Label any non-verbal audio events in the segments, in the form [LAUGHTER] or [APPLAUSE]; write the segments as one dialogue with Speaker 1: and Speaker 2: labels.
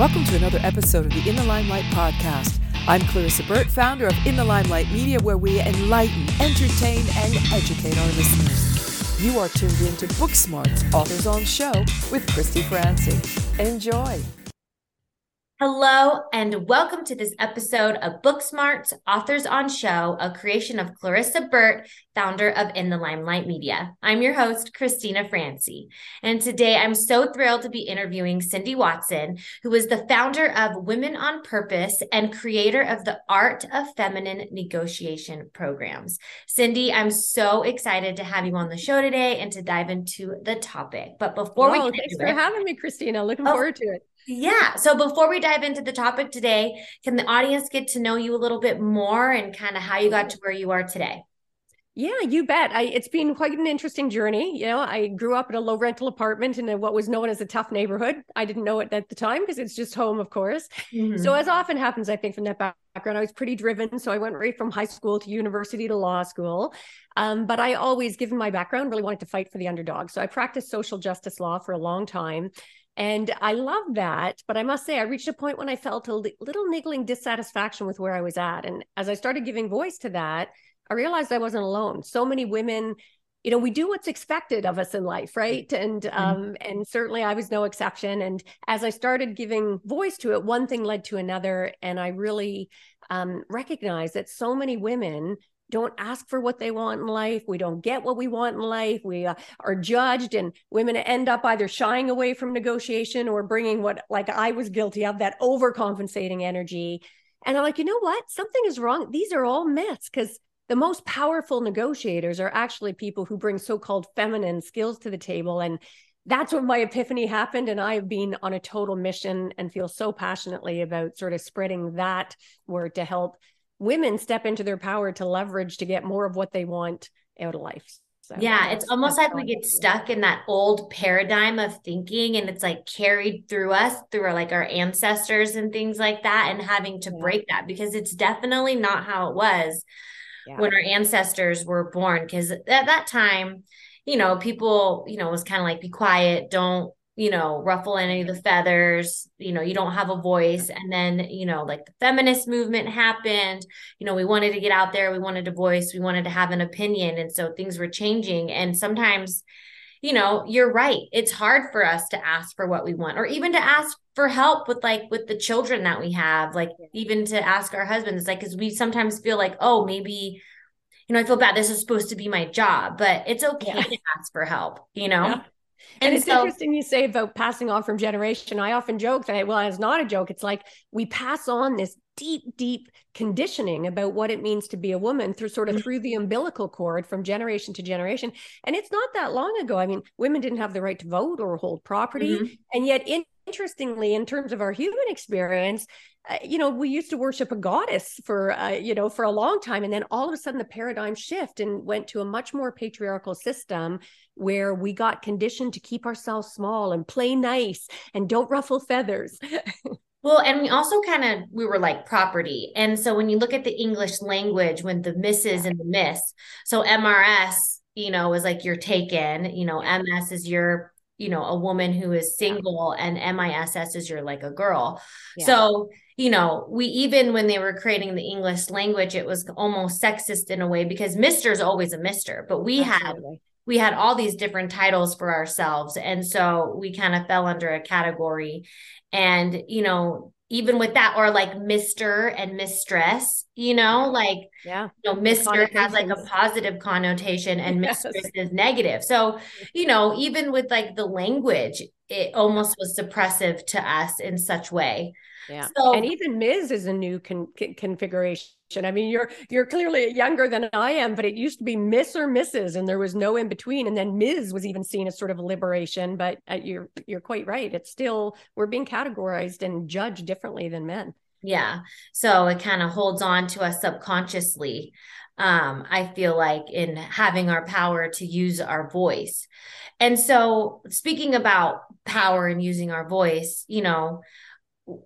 Speaker 1: Welcome to another episode of the In the Limelight podcast. I'm Clarissa Burt, founder of In the Limelight Media, where we enlighten, entertain, and educate our listeners. You are tuned in to Booksmarts Authors on Show with Christy Francy. Enjoy.
Speaker 2: Hello, and welcome to this episode of Booksmarts Authors on Show, a creation of Clarissa Burt, founder of In the Limelight Media. I'm your host, Cristina Francy. And today I'm so thrilled to be interviewing Cindy Watson, who is the founder of Women on Purpose and creator of the Art of Feminine Negotiation programs. Cindy, I'm so excited to have you on the show today and to dive into the topic. But before
Speaker 3: Whoa,
Speaker 2: we
Speaker 3: thanks for it, having me, Christina. Looking oh, forward to it.
Speaker 2: Yeah. So before we dive into the topic today, can the audience get to know you a little bit more and kind of how you got to where you are today?
Speaker 3: Yeah, you bet. I, it's been quite an interesting journey. You know, I grew up in a low rental apartment in a, what was known as a tough neighborhood. I didn't know it at the time because it's just home, of course. Mm-hmm. So, as often happens, I think from that background, I was pretty driven. So, I went right from high school to university to law school. Um, but I always, given my background, really wanted to fight for the underdog. So, I practiced social justice law for a long time. And I love that. But I must say, I reached a point when I felt a little niggling dissatisfaction with where I was at. And as I started giving voice to that, I realized I wasn't alone. So many women, you know, we do what's expected of us in life, right? And mm-hmm. um, and certainly I was no exception. And as I started giving voice to it, one thing led to another, and I really um, recognized that so many women don't ask for what they want in life. We don't get what we want in life. We uh, are judged, and women end up either shying away from negotiation or bringing what, like I was guilty of, that overcompensating energy. And I'm like, you know what? Something is wrong. These are all myths because the most powerful negotiators are actually people who bring so-called feminine skills to the table and that's when my epiphany happened and i've been on a total mission and feel so passionately about sort of spreading that word to help women step into their power to leverage to get more of what they want out of life.
Speaker 2: So yeah, it's almost like we get stuck in that old paradigm of thinking and it's like carried through us through our like our ancestors and things like that and having to yeah. break that because it's definitely not how it was yeah. when our ancestors were born because at that time you know people you know was kind of like be quiet don't you know, ruffle any of the mm-hmm. feathers, you know, you don't have a voice. And then, you know, like the feminist movement happened, you know, we wanted to get out there, we wanted a voice, we wanted to have an opinion. And so things were changing. And sometimes, you know, you're right. It's hard for us to ask for what we want or even to ask for help with like with the children that we have, like even to ask our husbands, like, cause we sometimes feel like, oh, maybe, you know, I feel bad. This is supposed to be my job, but it's okay yeah. to ask for help, you know? Yeah.
Speaker 3: And, and it's so, interesting you say about passing on from generation. I often joke that, well, it's not a joke. It's like we pass on this deep, deep conditioning about what it means to be a woman through sort of mm-hmm. through the umbilical cord from generation to generation. And it's not that long ago. I mean, women didn't have the right to vote or hold property. Mm-hmm. And yet, in, interestingly, in terms of our human experience, uh, you know, we used to worship a goddess for, uh, you know, for a long time. And then all of a sudden the paradigm shift and went to a much more patriarchal system where we got conditioned to keep ourselves small and play nice and don't ruffle feathers. [LAUGHS]
Speaker 2: Well, and we also kind of we were like property. And so when you look at the English language, when the misses and the miss, so MRS, you know, is like you're taken, you know, MS is your, you know, a woman who is single and MISS is your like a girl. Yeah. So you know, we even when they were creating the English language, it was almost sexist in a way because Mr. is always a Mr. But we Absolutely. had we had all these different titles for ourselves. And so we kind of fell under a category. And, you know, even with that, or like Mr. and Mistress, you know, like,
Speaker 3: yeah,
Speaker 2: you know, Mr. has like a positive connotation and [LAUGHS] yes. Mistress is negative. So, you know, even with like the language, it almost was suppressive to us in such way.
Speaker 3: Yeah. So, and even Ms. is a new con- configuration. I mean, you're you're clearly younger than I am, but it used to be Miss or Mrs. and there was no in between. And then Ms. was even seen as sort of a liberation. But uh, you're you're quite right. It's still we're being categorized and judged differently than men.
Speaker 2: Yeah. So it kind of holds on to us subconsciously. Um, I feel like in having our power to use our voice. And so speaking about power and using our voice, you know,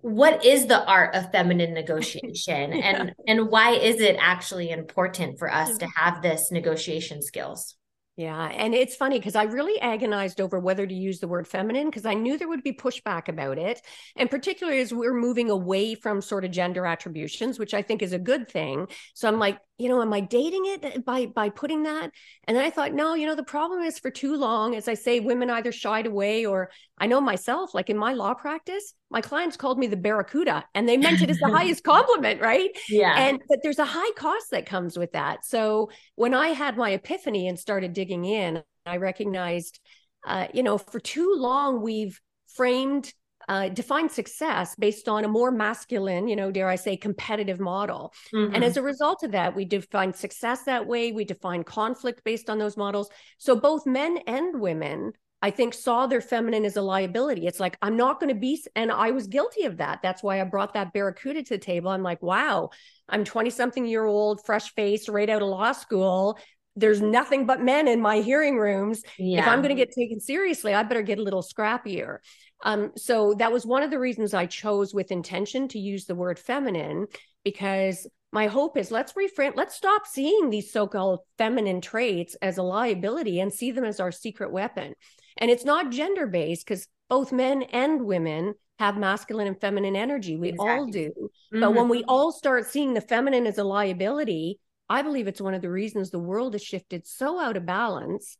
Speaker 2: what is the art of feminine [LAUGHS] negotiation yeah. and and why is it actually important for us to have this negotiation skills
Speaker 3: Yeah. And it's funny because I really agonized over whether to use the word feminine because I knew there would be pushback about it. And particularly as we're moving away from sort of gender attributions, which I think is a good thing. So I'm like, you know, am I dating it uh, by by putting that? And then I thought, no, you know, the problem is for too long, as I say, women either shied away or I know myself, like in my law practice, my clients called me the barracuda and they meant it as the [LAUGHS] highest compliment, right?
Speaker 2: Yeah.
Speaker 3: And but there's a high cost that comes with that. So when I had my epiphany and started digging in, I recognized, uh, you know, for too long we've framed uh, define success based on a more masculine, you know, dare I say, competitive model. Mm-hmm. And as a result of that, we define success that way. We define conflict based on those models. So both men and women, I think, saw their feminine as a liability. It's like, I'm not going to be, and I was guilty of that. That's why I brought that barracuda to the table. I'm like, wow, I'm 20 something year old, fresh faced, right out of law school there's nothing but men in my hearing rooms. Yeah. If I'm going to get taken seriously, I better get a little scrappier. Um, so that was one of the reasons I chose with intention to use the word feminine because my hope is let's reframe, let's stop seeing these so-called feminine traits as a liability and see them as our secret weapon. And it's not gender-based because both men and women have masculine and feminine energy. We exactly. all do. Mm-hmm. But when we all start seeing the feminine as a liability, I believe it's one of the reasons the world has shifted so out of balance.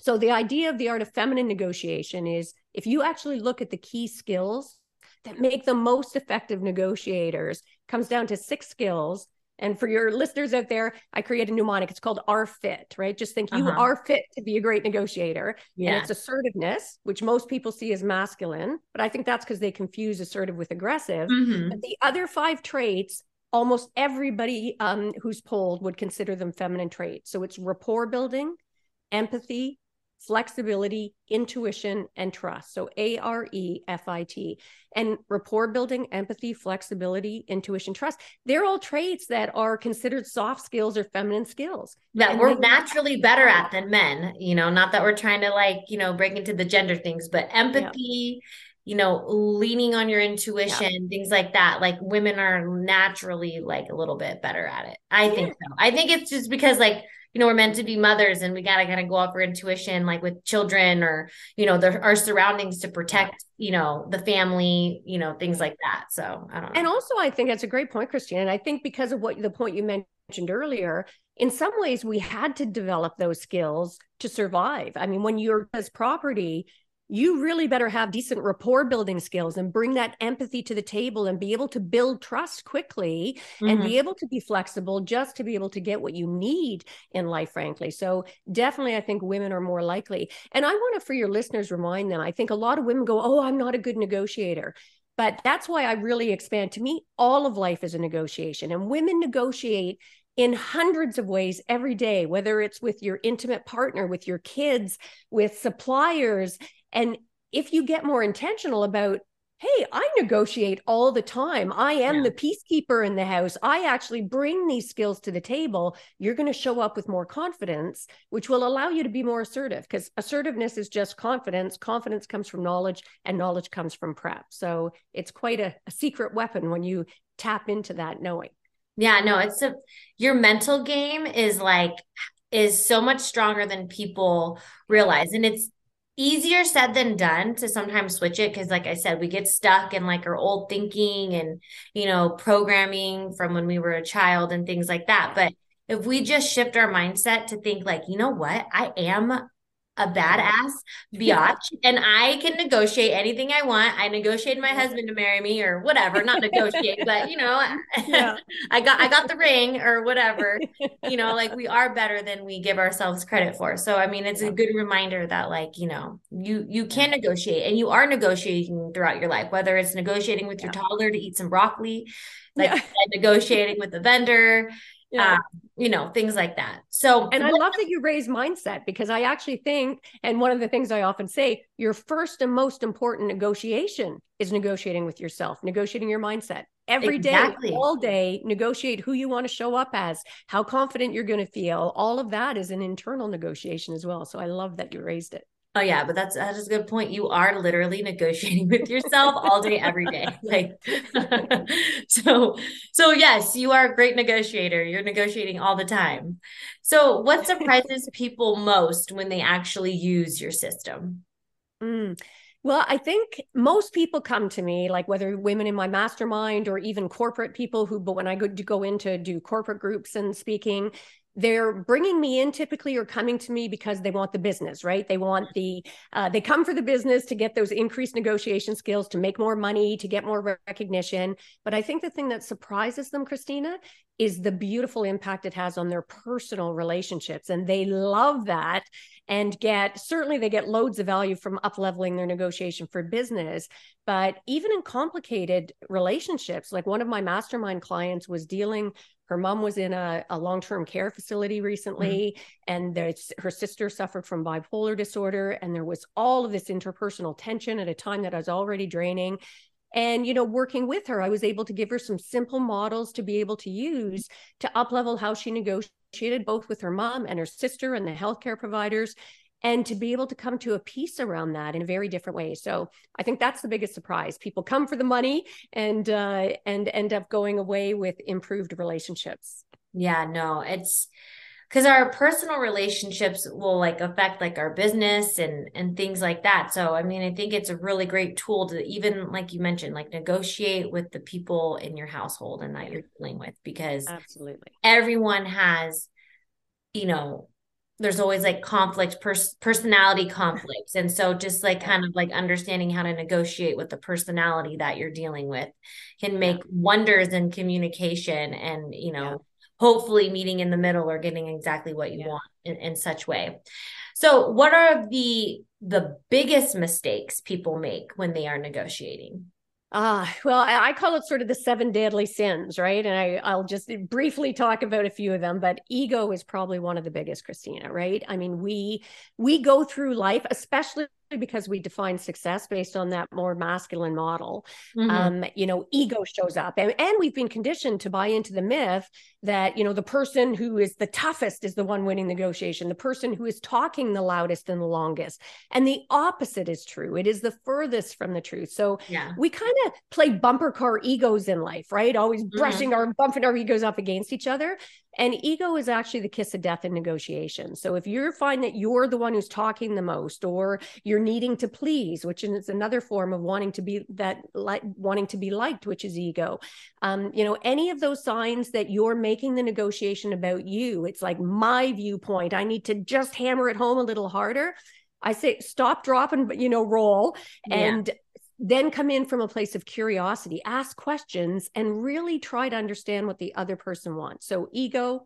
Speaker 3: So, the idea of the art of feminine negotiation is if you actually look at the key skills that make the most effective negotiators, comes down to six skills. And for your listeners out there, I create a mnemonic. It's called R fit, right? Just think uh-huh. you are fit to be a great negotiator. Yeah. And it's assertiveness, which most people see as masculine, but I think that's because they confuse assertive with aggressive. Mm-hmm. But the other five traits almost everybody um, who's polled would consider them feminine traits. So it's rapport building, empathy, flexibility, intuition, and trust. So A R E F I T. And rapport building, empathy, flexibility, intuition, trust. They're all traits that are considered soft skills or feminine skills.
Speaker 2: That and we're naturally better at than men. You know, not that we're trying to like, you know, break into the gender things, but empathy. Yeah you know, leaning on your intuition, yeah. things like that. Like women are naturally like a little bit better at it. I yeah. think so. I think it's just because like, you know, we're meant to be mothers and we got to kind of go off our intuition, like with children or, you know, the, our surroundings to protect, you know, the family, you know, things like that. So I don't know.
Speaker 3: And also, I think that's a great point, Christine. And I think because of what the point you mentioned earlier, in some ways we had to develop those skills to survive. I mean, when you're as property, you really better have decent rapport building skills and bring that empathy to the table and be able to build trust quickly mm-hmm. and be mm-hmm. able to be flexible just to be able to get what you need in life frankly so definitely i think women are more likely and i want to for your listeners remind them i think a lot of women go oh i'm not a good negotiator but that's why i really expand to me all of life is a negotiation and women negotiate in hundreds of ways every day, whether it's with your intimate partner, with your kids, with suppliers, and if you get more intentional about, hey, I negotiate all the time, I am yeah. the peacekeeper in the house, I actually bring these skills to the table, you're going to show up with more confidence, which will allow you to be more assertive because assertiveness is just confidence. Confidence comes from knowledge, and knowledge comes from prep. So it's quite a, a secret weapon when you tap into that knowing.
Speaker 2: Yeah, no, it's a your mental game is like is so much stronger than people realize. And it's easier said than done to sometimes switch it because like i said we get stuck in like our old thinking and you know programming from when we were a child and things like that. But if we just shift our mindset to think like you know what? I am a badass biatch and I can negotiate anything I want. I negotiated my husband to marry me or whatever, not negotiate, but you know, yeah. [LAUGHS] I got I got the [LAUGHS] ring or whatever. You know, like we are better than we give ourselves credit for. So I mean, it's a good reminder that like, you know, you you can negotiate and you are negotiating throughout your life, whether it's negotiating with your toddler to eat some broccoli, like yeah. negotiating with the vendor, yeah. Um, you know, things like that. So,
Speaker 3: and I love that you raise mindset because I actually think, and one of the things I often say, your first and most important negotiation is negotiating with yourself, negotiating your mindset every exactly. day, all day, negotiate who you want to show up as, how confident you're going to feel. All of that is an internal negotiation as well. So I love that you raised it.
Speaker 2: Oh yeah, but that's that is a good point. You are literally negotiating with yourself all day, every day. [LAUGHS] Like [LAUGHS] so, so yes, you are a great negotiator. You're negotiating all the time. So what surprises [LAUGHS] people most when they actually use your system?
Speaker 3: Mm. Well, I think most people come to me, like whether women in my mastermind or even corporate people who, but when I go to go into do corporate groups and speaking, they're bringing me in typically or coming to me because they want the business right? They want the uh, they come for the business to get those increased negotiation skills to make more money to get more recognition. But i think the thing that surprises them christina is the beautiful impact it has on their personal relationships and they love that and get certainly they get loads of value from up leveling their negotiation for business. But even in complicated relationships like one of my mastermind clients was dealing her mom was in a, a long-term care facility recently mm-hmm. and her sister suffered from bipolar disorder and there was all of this interpersonal tension at a time that i was already draining and you know working with her i was able to give her some simple models to be able to use to up level how she negotiated both with her mom and her sister and the healthcare providers and to be able to come to a peace around that in a very different way. So i think that's the biggest surprise. People come for the money and uh, and end up going away with improved relationships.
Speaker 2: Yeah no it's because our personal relationships will like affect like our business and and things like that. So i mean i think it's a really great tool to even like you mentioned like negotiate with the people in your household and that you're dealing with because
Speaker 3: absolutely.
Speaker 2: everyone has you know there's always like conflict pers- personality conflicts and so just like kind of like understanding how to negotiate with the personality that you're dealing with can make wonders in communication and you know yeah. hopefully meeting in the middle or getting exactly what you yeah. want in, in such way. So what are the the biggest mistakes people make when they are negotiating
Speaker 3: uh, well, I, I, call it sort of the seven deadly sins, right? And I, I'll just briefly talk about a few of them, but ego is probably one of the biggest, Christina, right? I mean, we we go through life, especially because we define success based on that more masculine model mm-hmm. um you know ego shows up and, and we've been conditioned to buy into the myth that you know the person who is the toughest is the one winning negotiation the person who is talking the loudest and the longest and the opposite is true it is the furthest from the truth so yeah. we kind of play bumper car egos in life right always mm-hmm. brushing mm-hmm. our bumping our egos up against each other and ego is actually the kiss of death in negotiations. So if you find that you're the one who's talking the most, or you're needing to please, which is another form of wanting to be that like wanting to be liked, which is ego. Um, you know, any of those signs that you're making the negotiation about you, it's like my viewpoint. I need to just hammer it home a little harder. I say stop, drop, and you know, roll. Yeah. Then come in from a place of curiosity, ask questions, and really try to understand what the other person wants. So, ego,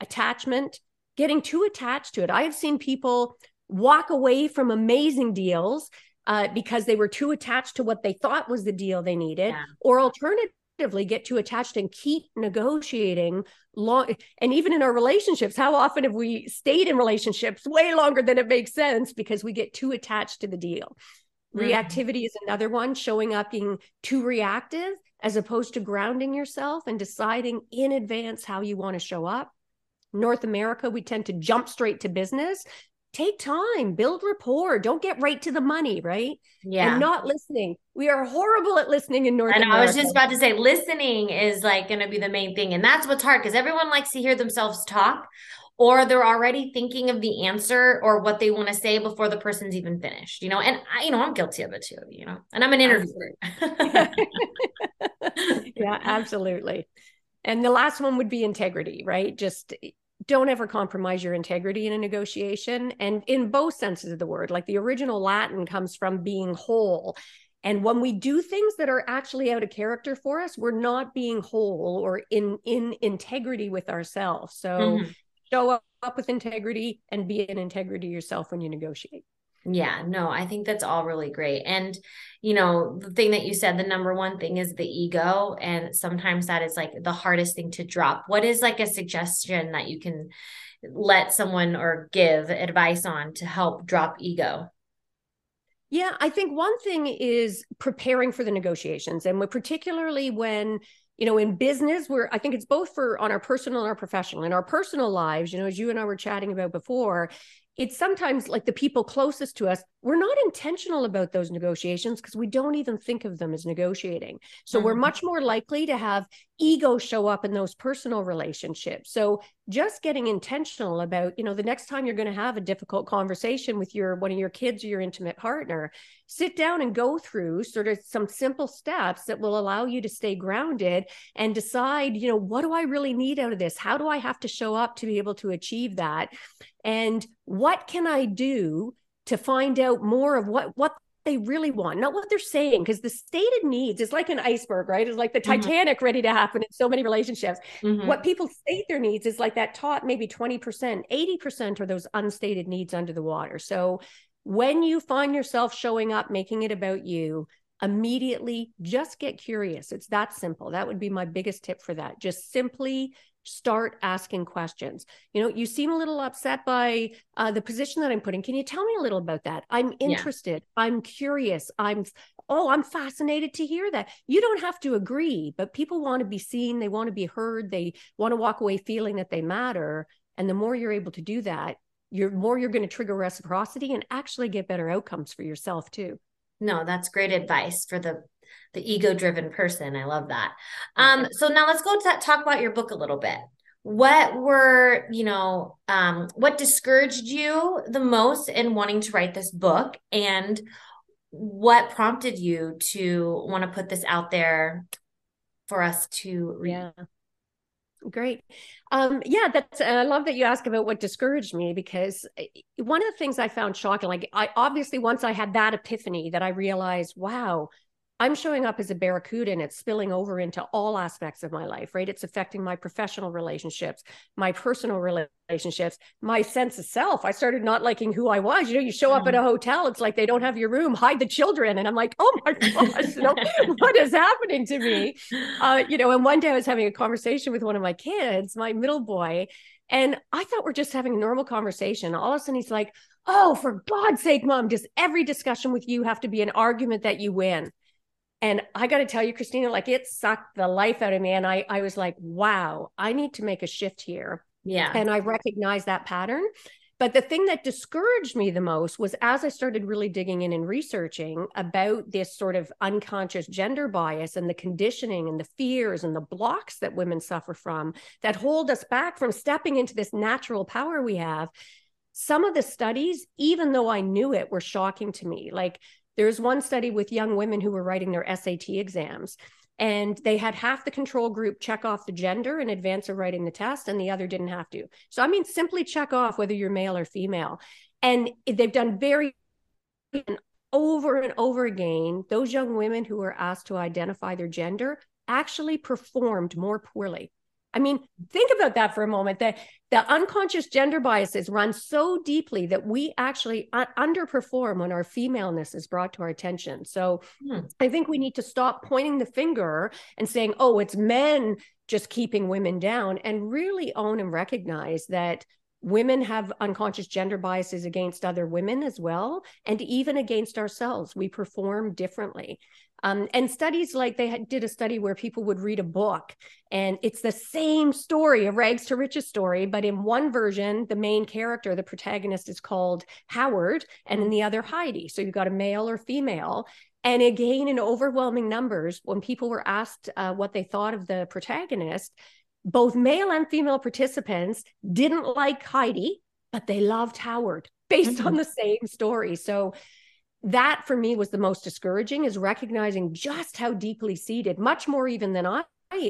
Speaker 3: attachment, getting too attached to it. I have seen people walk away from amazing deals uh, because they were too attached to what they thought was the deal they needed, yeah. or alternatively, get too attached and keep negotiating long. And even in our relationships, how often have we stayed in relationships way longer than it makes sense because we get too attached to the deal? Mm-hmm. Reactivity is another one, showing up being too reactive as opposed to grounding yourself and deciding in advance how you want to show up. North America, we tend to jump straight to business. Take time, build rapport. Don't get right to the money, right?
Speaker 2: Yeah.
Speaker 3: And not listening. We are horrible at listening in North
Speaker 2: and
Speaker 3: America.
Speaker 2: I was just about to say, listening is like going to be the main thing. And that's what's hard because everyone likes to hear themselves talk or they're already thinking of the answer or what they want to say before the person's even finished, you know. And I, you know, I'm guilty of it too, you know, and I'm an interviewer. [LAUGHS] [LAUGHS]
Speaker 3: yeah, absolutely. And the last one would be integrity, right? Just don't ever compromise your integrity in a negotiation. And in both senses of the word, like the original Latin comes from being whole. And when we do things that are actually out of character for us, we're not being whole or in in integrity with ourselves. So mm-hmm show up with integrity and be in integrity yourself when you negotiate.
Speaker 2: Yeah, no, I think that's all really great. And, you know, the thing that you said, the number one thing is the ego. And sometimes that is like the hardest thing to drop. What is like a suggestion that you can let someone or give advice on to help drop ego?
Speaker 3: Yeah, I think one thing is preparing for the negotiations. And particularly when you know in business where i think it's both for on our personal and our professional in our personal lives you know as you and i were chatting about before it's sometimes like the people closest to us, we're not intentional about those negotiations because we don't even think of them as negotiating. So mm-hmm. we're much more likely to have ego show up in those personal relationships. So just getting intentional about, you know, the next time you're going to have a difficult conversation with your one of your kids or your intimate partner, sit down and go through sort of some simple steps that will allow you to stay grounded and decide, you know, what do I really need out of this? How do I have to show up to be able to achieve that? And what can I do to find out more of what what they really want, not what they're saying, because the stated needs is like an iceberg, right? It's like the mm-hmm. Titanic mm-hmm. ready to happen in so many relationships. Mm-hmm. What people state their needs is like that top maybe 20%, 80% are those unstated needs under the water. So when you find yourself showing up, making it about you, immediately just get curious. It's that simple. That would be my biggest tip for that. Just simply start asking questions. You know you seem a little upset by uh, the position that i'm putting can you tell me a little about that? I'm interested. Yeah. i'm curious. I'm oh i'm fascinated to hear that. You don't have to agree but people want to be seen. They want to be heard. They want to walk away feeling that they matter. And the more you're able to do that you're more you're going to trigger reciprocity and actually get better outcomes for yourself too.
Speaker 2: No that's great advice for the the ego driven person. I love that. Um, so now let's go to talk about your book a little bit. What were, you know, um, what discouraged you the most in wanting to write this book? And what prompted you to want to put this out there for us to read?
Speaker 3: Yeah. Great. Um, yeah, that's I love that you ask about what discouraged me because eh, one of the things I found shocking, like I obviously once I had that epiphany that I realized, wow, I'm showing up as a barracuda and it's spilling over into all aspects of my life, right? It's affecting my professional relationships, my personal relationships, my sense of self. I started not liking who I was. You know, you show up at a hotel, it's like they don't have your room, hide the children. And I'm like, oh my gosh, you know, [LAUGHS] what is happening to me? Uh, you know, and one day I was having a conversation with one of my kids, my middle boy, and I thought we're just having a normal conversation. All of a sudden he's like, oh, for God's sake, mom, does every discussion with you have to be an argument that you win? And I got to tell you, Christina, like it sucked the life out of me. And I, I was like, wow, I need to make a shift here.
Speaker 2: Yeah.
Speaker 3: And I recognized that pattern. But the thing that discouraged me the most was as I started really digging in and researching about this sort of unconscious gender bias and the conditioning and the fears and the blocks that women suffer from that hold us back from stepping into this natural power we have. Some of the studies, even though I knew it, were shocking to me. Like there's one study with young women who were writing their SAT exams, and they had half the control group check off the gender in advance of writing the test, and the other didn't have to. So, I mean, simply check off whether you're male or female. And they've done very over and over again, those young women who were asked to identify their gender actually performed more poorly. I mean, think about that for a moment. That the unconscious gender biases run so deeply that we actually underperform when our femaleness is brought to our attention. So hmm. I think we need to stop pointing the finger and saying, oh, it's men just keeping women down and really own and recognize that women have unconscious gender biases against other women as well and even against ourselves we perform differently um, and studies like they had, did a study where people would read a book and it's the same story, a rags to riches story, but in one version, the main character, the protagonist is called Howard, and in mm-hmm. the other, Heidi. So you've got a male or female. And again, in overwhelming numbers, when people were asked uh, what they thought of the protagonist, both male and female participants didn't like Heidi, but they loved Howard based on the same story. So that for me was the most discouraging is recognizing just how deeply seated, much more even than I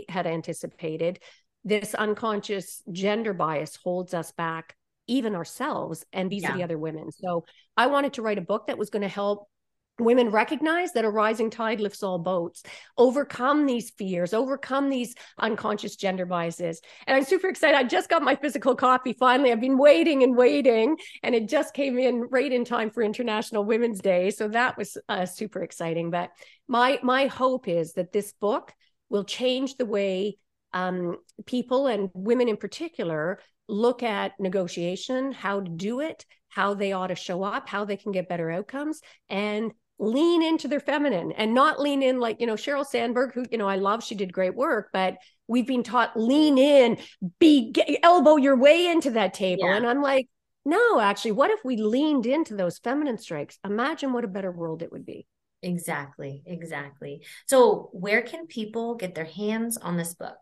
Speaker 3: had anticipated, this unconscious gender bias holds us back, even ourselves and these yeah. are the other women. So I wanted to write a book that was going to help women recognize that a rising tide lifts all boats overcome these fears overcome these unconscious gender biases. And i'm super excited. I just got my physical copy finally. I've been waiting and waiting and it just came in right in time for international women's day. So that was uh, super exciting. But my my hope is that this book will change the way um, people and women in particular look at negotiation how to do it how they ought to show up how they can get better outcomes and lean into their feminine and not lean in like you know Sheryl Sandberg who you know I love she did great work but we've been taught lean in be get, elbow your way into that table yeah. and I'm like no, actually, what if we leaned into those feminine strengths? Imagine what a better world it would be.
Speaker 2: Exactly, exactly. So, where can people get their hands on this book?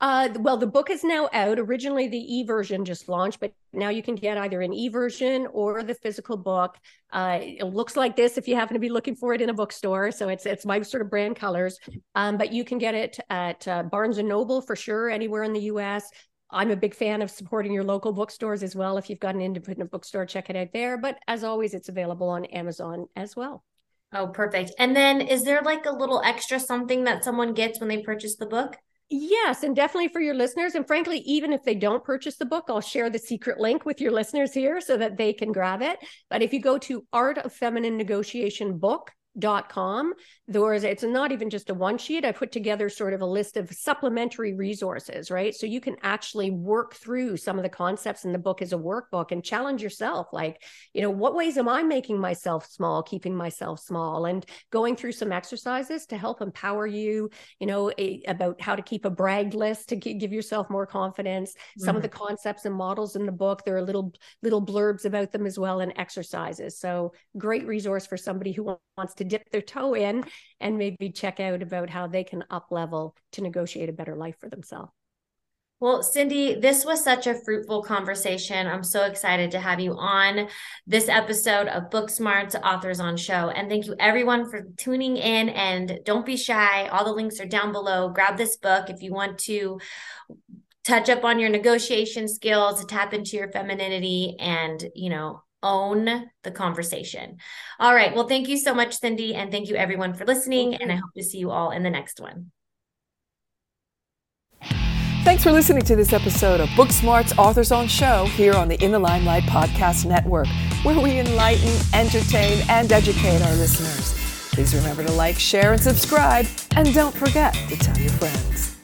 Speaker 3: Uh, well, the book is now out. Originally, the e version just launched, but now you can get either an e version or the physical book. Uh, it looks like this if you happen to be looking for it in a bookstore. So it's it's my sort of brand colors. Um, but you can get it at uh, Barnes and Noble for sure, anywhere in the U.S. I'm a big fan of supporting your local bookstores as well. If you've got an independent bookstore, check it out there. But as always, it's available on Amazon as well.
Speaker 2: Oh, perfect. And then is there like a little extra something that someone gets when they purchase the book?
Speaker 3: Yes, and definitely for your listeners. And frankly, even if they don't purchase the book, I'll share the secret link with your listeners here so that they can grab it. But if you go to Art of Feminine Negotiation book, dot com there's it's not even just a one sheet i put together sort of a list of supplementary resources right so you can actually work through some of the concepts in the book as a workbook and challenge yourself like you know what ways am i making myself small keeping myself small and going through some exercises to help empower you you know a, about how to keep a brag list to give yourself more confidence mm-hmm. some of mm-hmm. the concepts and models in the book there are little little blurbs about them as well and exercises so great resource for somebody who wants to dip their toe in and maybe check out about how they can up level to negotiate a better life for themselves.
Speaker 2: Well, Cindy, this was such a fruitful conversation. I'm so excited to have you on this episode of Book Smarts Authors on Show. And thank you everyone for tuning in and don't be shy. All the links are down below. Grab this book if you want to touch up on your negotiation skills, to tap into your femininity and, you know, own the conversation. All right. Well, thank you so much, Cindy. And thank you everyone for listening. And I hope to see you all in the next one.
Speaker 1: Thanks for listening to this episode of Book Smarts Authors on Show here on the In the Limelight Podcast Network, where we enlighten, entertain, and educate our listeners. Please remember to like, share, and subscribe. And don't forget to tell your friends.